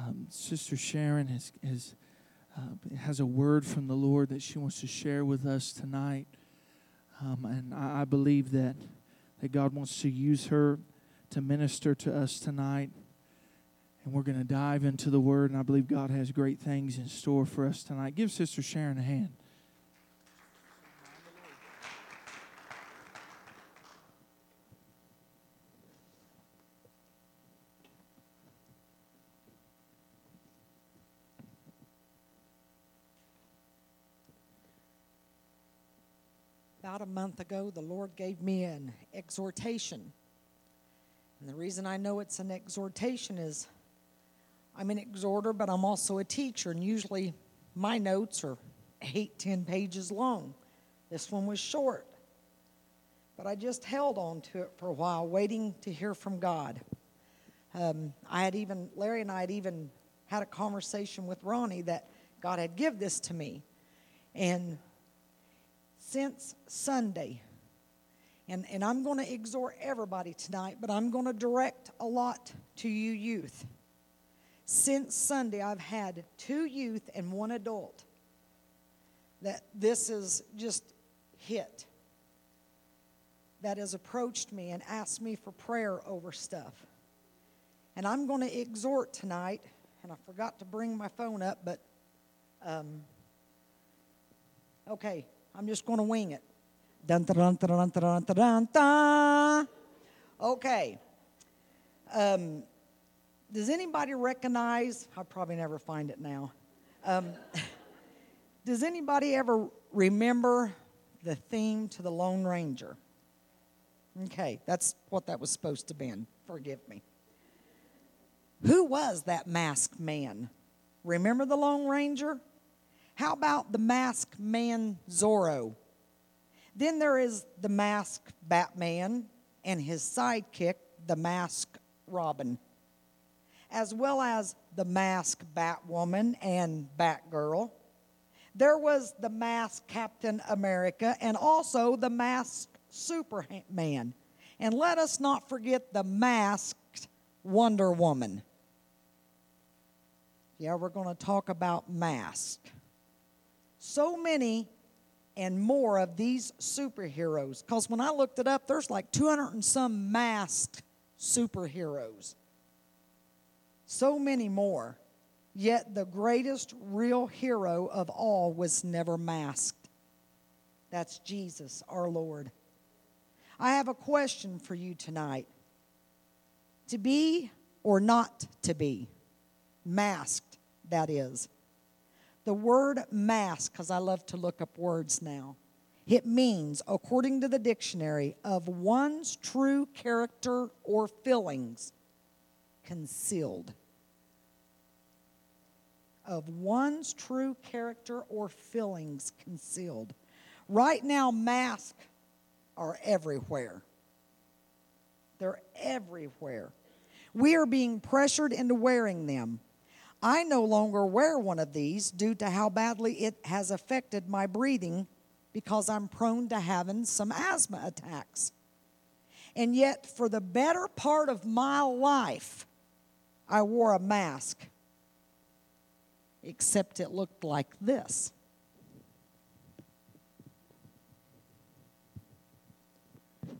um, Sister Sharon has, has, uh, has a word from the Lord that she wants to share with us tonight. Um, and I, I believe that, that God wants to use her to minister to us tonight. And we're going to dive into the Word, and I believe God has great things in store for us tonight. Give Sister Sharon a hand. About a month ago, the Lord gave me an exhortation. And the reason I know it's an exhortation is I'm an exhorter, but I'm also a teacher, and usually my notes are eight, ten pages long. This one was short. But I just held on to it for a while, waiting to hear from God. Um, I had even, Larry and I had even had a conversation with Ronnie that God had give this to me. And since Sunday, and, and I'm going to exhort everybody tonight, but I'm going to direct a lot to you youth. Since Sunday, I've had two youth and one adult that this is just hit that has approached me and asked me for prayer over stuff. And I'm going to exhort tonight, and I forgot to bring my phone up, but um, okay, I'm just going to wing it. Dun, dun, dun, dun, dun, dun. Okay. Um, does anybody recognize? I'll probably never find it now. Um, does anybody ever remember the theme to the Lone Ranger? Okay, that's what that was supposed to be. Forgive me. Who was that masked man? Remember the Lone Ranger? How about the masked man Zorro? Then there is the masked Batman and his sidekick, the masked Robin, as well as the masked Batwoman and Batgirl. There was the masked Captain America and also the masked Superman. And let us not forget the masked Wonder Woman. Yeah, we're going to talk about masked. So many and more of these superheroes. Because when I looked it up, there's like 200 and some masked superheroes. So many more. Yet the greatest real hero of all was never masked. That's Jesus, our Lord. I have a question for you tonight. To be or not to be? Masked, that is. The word mask, because I love to look up words now, it means, according to the dictionary, of one's true character or feelings concealed. Of one's true character or feelings concealed. Right now, masks are everywhere. They're everywhere. We are being pressured into wearing them. I no longer wear one of these due to how badly it has affected my breathing because I'm prone to having some asthma attacks. And yet, for the better part of my life, I wore a mask, except it looked like this.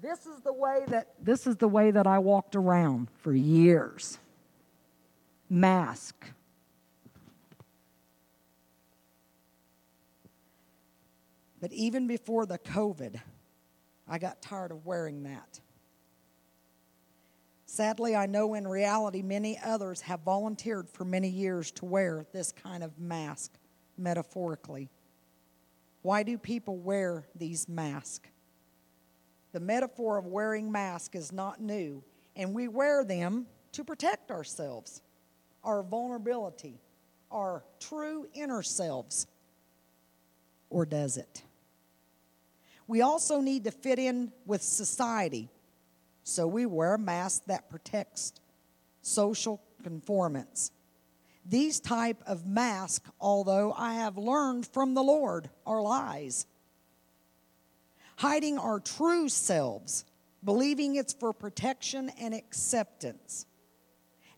This is the way that this is the way that I walked around for years. Mask. But even before the COVID, I got tired of wearing that. Sadly, I know in reality many others have volunteered for many years to wear this kind of mask, metaphorically. Why do people wear these masks? The metaphor of wearing masks is not new, and we wear them to protect ourselves, our vulnerability, our true inner selves. Or does it? We also need to fit in with society. So we wear a mask that protects social conformance. These type of masks, although I have learned from the Lord, are lies. Hiding our true selves, believing it's for protection and acceptance.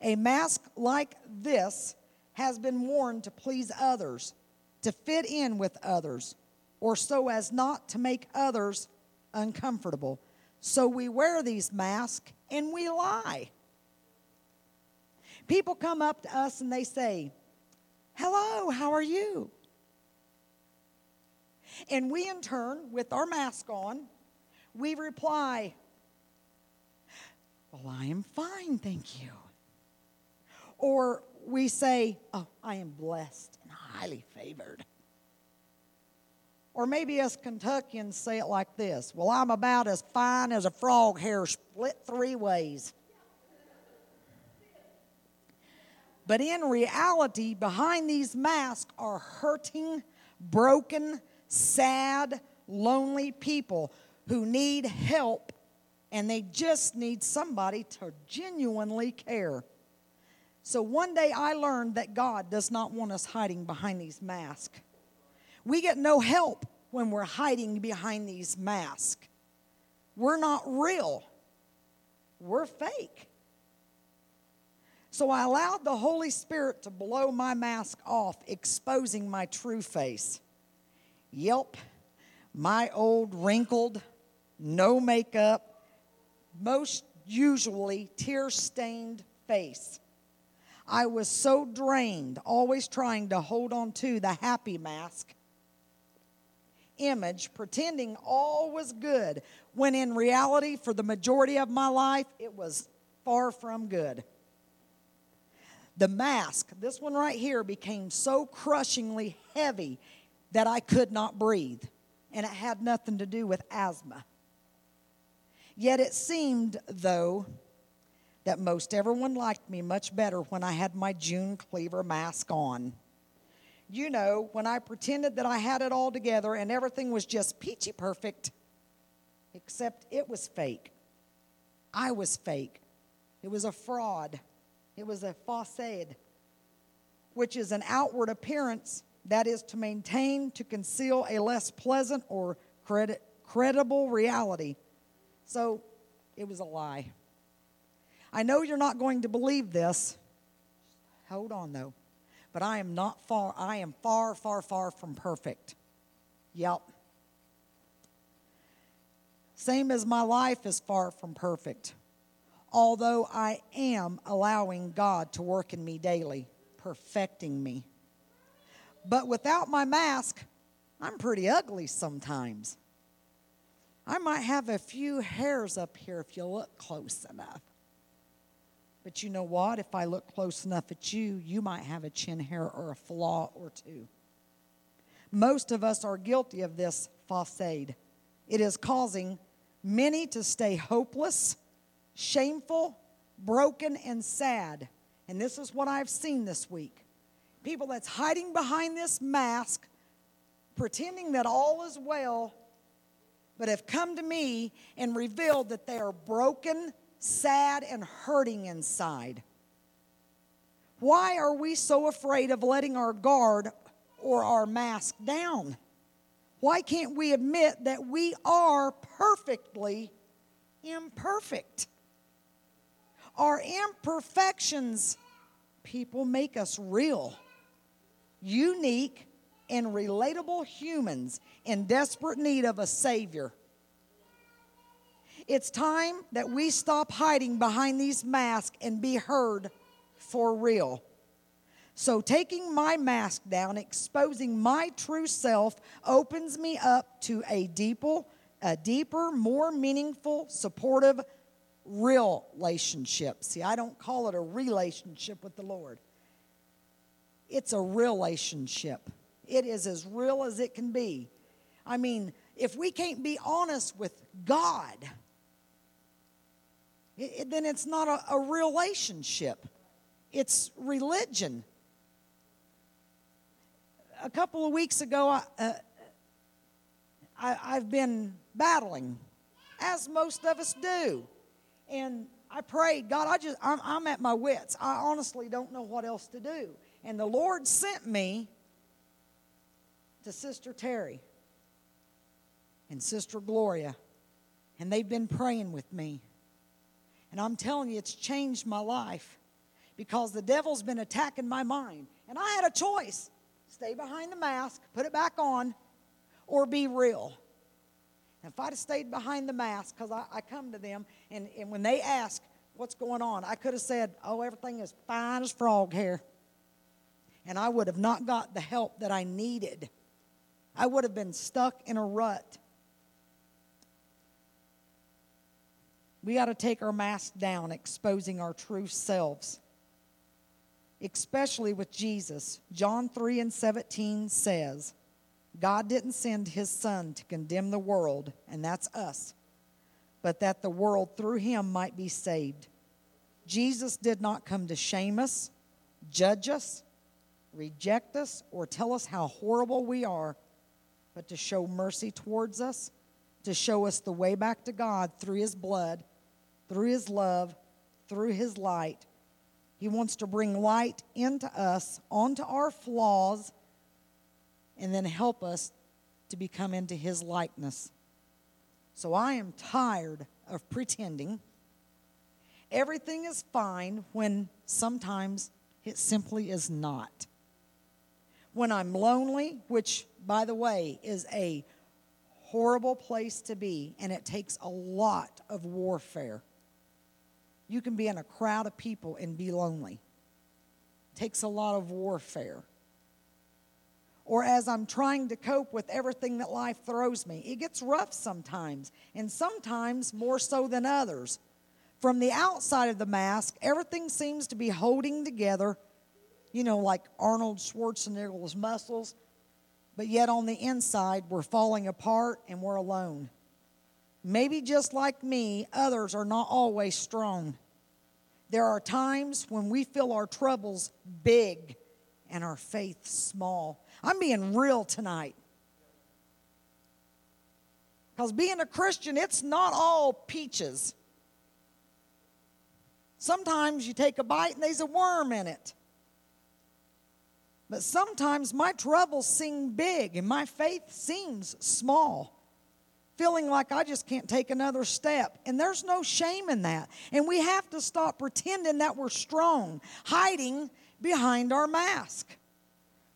A mask like this has been worn to please others, to fit in with others, or so as not to make others uncomfortable. So we wear these masks and we lie. People come up to us and they say, Hello, how are you? And we, in turn, with our mask on, we reply, Well, I am fine, thank you. Or we say, Oh, I am blessed and highly favored. Or maybe us Kentuckians say it like this Well, I'm about as fine as a frog hair split three ways. But in reality, behind these masks are hurting, broken, sad, lonely people who need help and they just need somebody to genuinely care. So one day I learned that God does not want us hiding behind these masks. We get no help when we're hiding behind these masks. We're not real, we're fake. So I allowed the Holy Spirit to blow my mask off, exposing my true face. Yelp, my old wrinkled, no makeup, most usually tear stained face. I was so drained, always trying to hold on to the happy mask image, pretending all was good, when in reality, for the majority of my life, it was far from good. The mask, this one right here, became so crushingly heavy that I could not breathe, and it had nothing to do with asthma. Yet it seemed, though, that most everyone liked me much better when I had my June Cleaver mask on. You know, when I pretended that I had it all together and everything was just peachy perfect, except it was fake. I was fake. It was a fraud. It was a facade, which is an outward appearance that is to maintain, to conceal a less pleasant or credit, credible reality. So it was a lie. I know you're not going to believe this. Hold on, though. But I am not far, I am far, far, far from perfect. Yep. Same as my life is far from perfect although I am allowing God to work in me daily, perfecting me. But without my mask, I'm pretty ugly sometimes. I might have a few hairs up here if you look close enough. But you know what? If I look close enough at you, you might have a chin hair or a flaw or two. Most of us are guilty of this facade. It is causing many to stay hopeless shameful, broken, and sad. And this is what I've seen this week. People that's hiding behind this mask, pretending that all is well, but have come to me and revealed that they are broken, sad, and hurting inside. Why are we so afraid of letting our guard or our mask down? Why can't we admit that we are perfectly imperfect? Our imperfections, people, make us real, unique, and relatable humans in desperate need of a Savior. It's time that we stop hiding behind these masks and be heard for real. So, taking my mask down, exposing my true self, opens me up to a deeper, a deeper, more meaningful, supportive real relationship. See, I don't call it a relationship with the Lord. It's a relationship. It is as real as it can be. I mean, if we can't be honest with God, it, it, then it's not a, a relationship. It's religion. A couple of weeks ago, I, uh, I, I've been battling, as most of us do. And I prayed, God, I just, I'm, I'm at my wits. I honestly don't know what else to do. And the Lord sent me to Sister Terry and Sister Gloria. And they've been praying with me. And I'm telling you, it's changed my life because the devil's been attacking my mind. And I had a choice stay behind the mask, put it back on, or be real. And if I'd have stayed behind the mask, because I, I come to them, and, and when they ask what's going on, I could have said, Oh, everything is fine as frog hair. And I would have not got the help that I needed. I would have been stuck in a rut. We got to take our mask down, exposing our true selves especially with Jesus. John 3 and 17 says, God didn't send his son to condemn the world, and that's us, but that the world through him might be saved. Jesus did not come to shame us, judge us, reject us, or tell us how horrible we are, but to show mercy towards us, to show us the way back to God through his blood, through his love, through his light he wants to bring light into us, onto our flaws, and then help us to become into His likeness. So I am tired of pretending. Everything is fine when sometimes it simply is not. When I'm lonely, which, by the way, is a horrible place to be, and it takes a lot of warfare. You can be in a crowd of people and be lonely. It takes a lot of warfare. Or as I'm trying to cope with everything that life throws me, it gets rough sometimes, and sometimes more so than others. From the outside of the mask, everything seems to be holding together, you know, like Arnold Schwarzenegger's muscles, but yet on the inside, we're falling apart and we're alone. Maybe just like me, others are not always strong. There are times when we feel our troubles big and our faith small. I'm being real tonight. Because being a Christian, it's not all peaches. Sometimes you take a bite and there's a worm in it. But sometimes my troubles seem big and my faith seems small feeling like I just can't take another step. And there's no shame in that. And we have to stop pretending that we're strong, hiding behind our mask.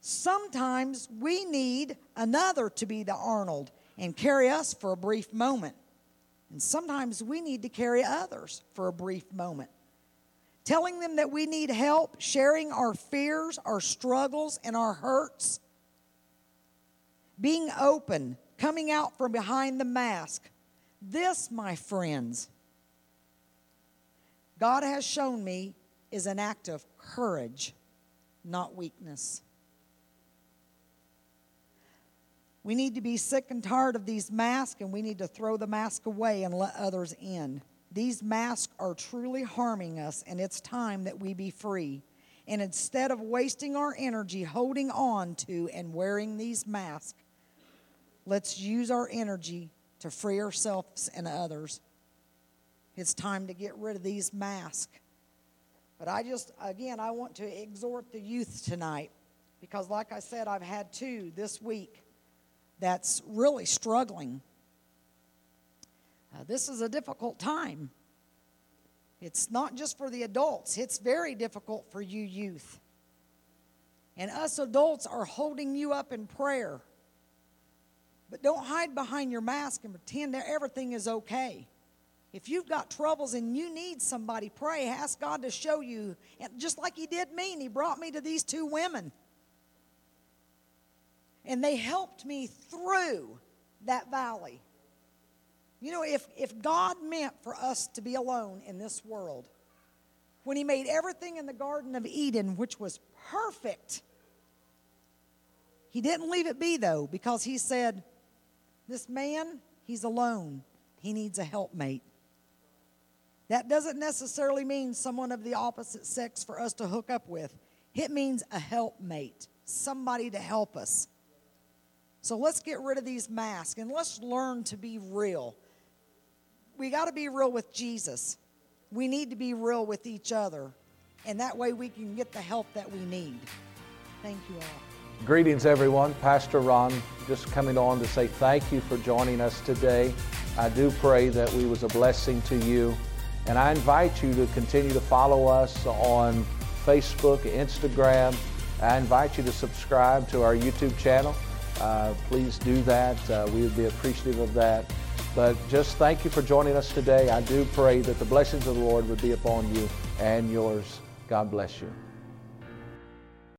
Sometimes we need another to be the Arnold and carry us for a brief moment. And sometimes we need to carry others for a brief moment. Telling them that we need help, sharing our fears, our struggles, and our hurts. Being open coming out from behind the mask. This, my friends, God has shown me is an act of courage, not weakness. We need to be sick and tired of these masks, and we need to throw the mask away and let others in. These masks are truly harming us, and it's time that we be free. And instead of wasting our energy holding on to and wearing these masks, Let's use our energy to free ourselves and others. It's time to get rid of these masks. But I just, again, I want to exhort the youth tonight because, like I said, I've had two this week that's really struggling. Uh, this is a difficult time. It's not just for the adults, it's very difficult for you youth. And us adults are holding you up in prayer. But don't hide behind your mask and pretend that everything is okay. If you've got troubles and you need somebody, pray. Ask God to show you. And just like He did me, and He brought me to these two women. And they helped me through that valley. You know, if, if God meant for us to be alone in this world, when He made everything in the Garden of Eden, which was perfect, He didn't leave it be, though, because He said, this man, he's alone. He needs a helpmate. That doesn't necessarily mean someone of the opposite sex for us to hook up with. It means a helpmate, somebody to help us. So let's get rid of these masks and let's learn to be real. We got to be real with Jesus. We need to be real with each other. And that way we can get the help that we need. Thank you all. Greetings, everyone. Pastor Ron just coming on to say thank you for joining us today. I do pray that we was a blessing to you. And I invite you to continue to follow us on Facebook, Instagram. I invite you to subscribe to our YouTube channel. Uh, please do that. Uh, we would be appreciative of that. But just thank you for joining us today. I do pray that the blessings of the Lord would be upon you and yours. God bless you.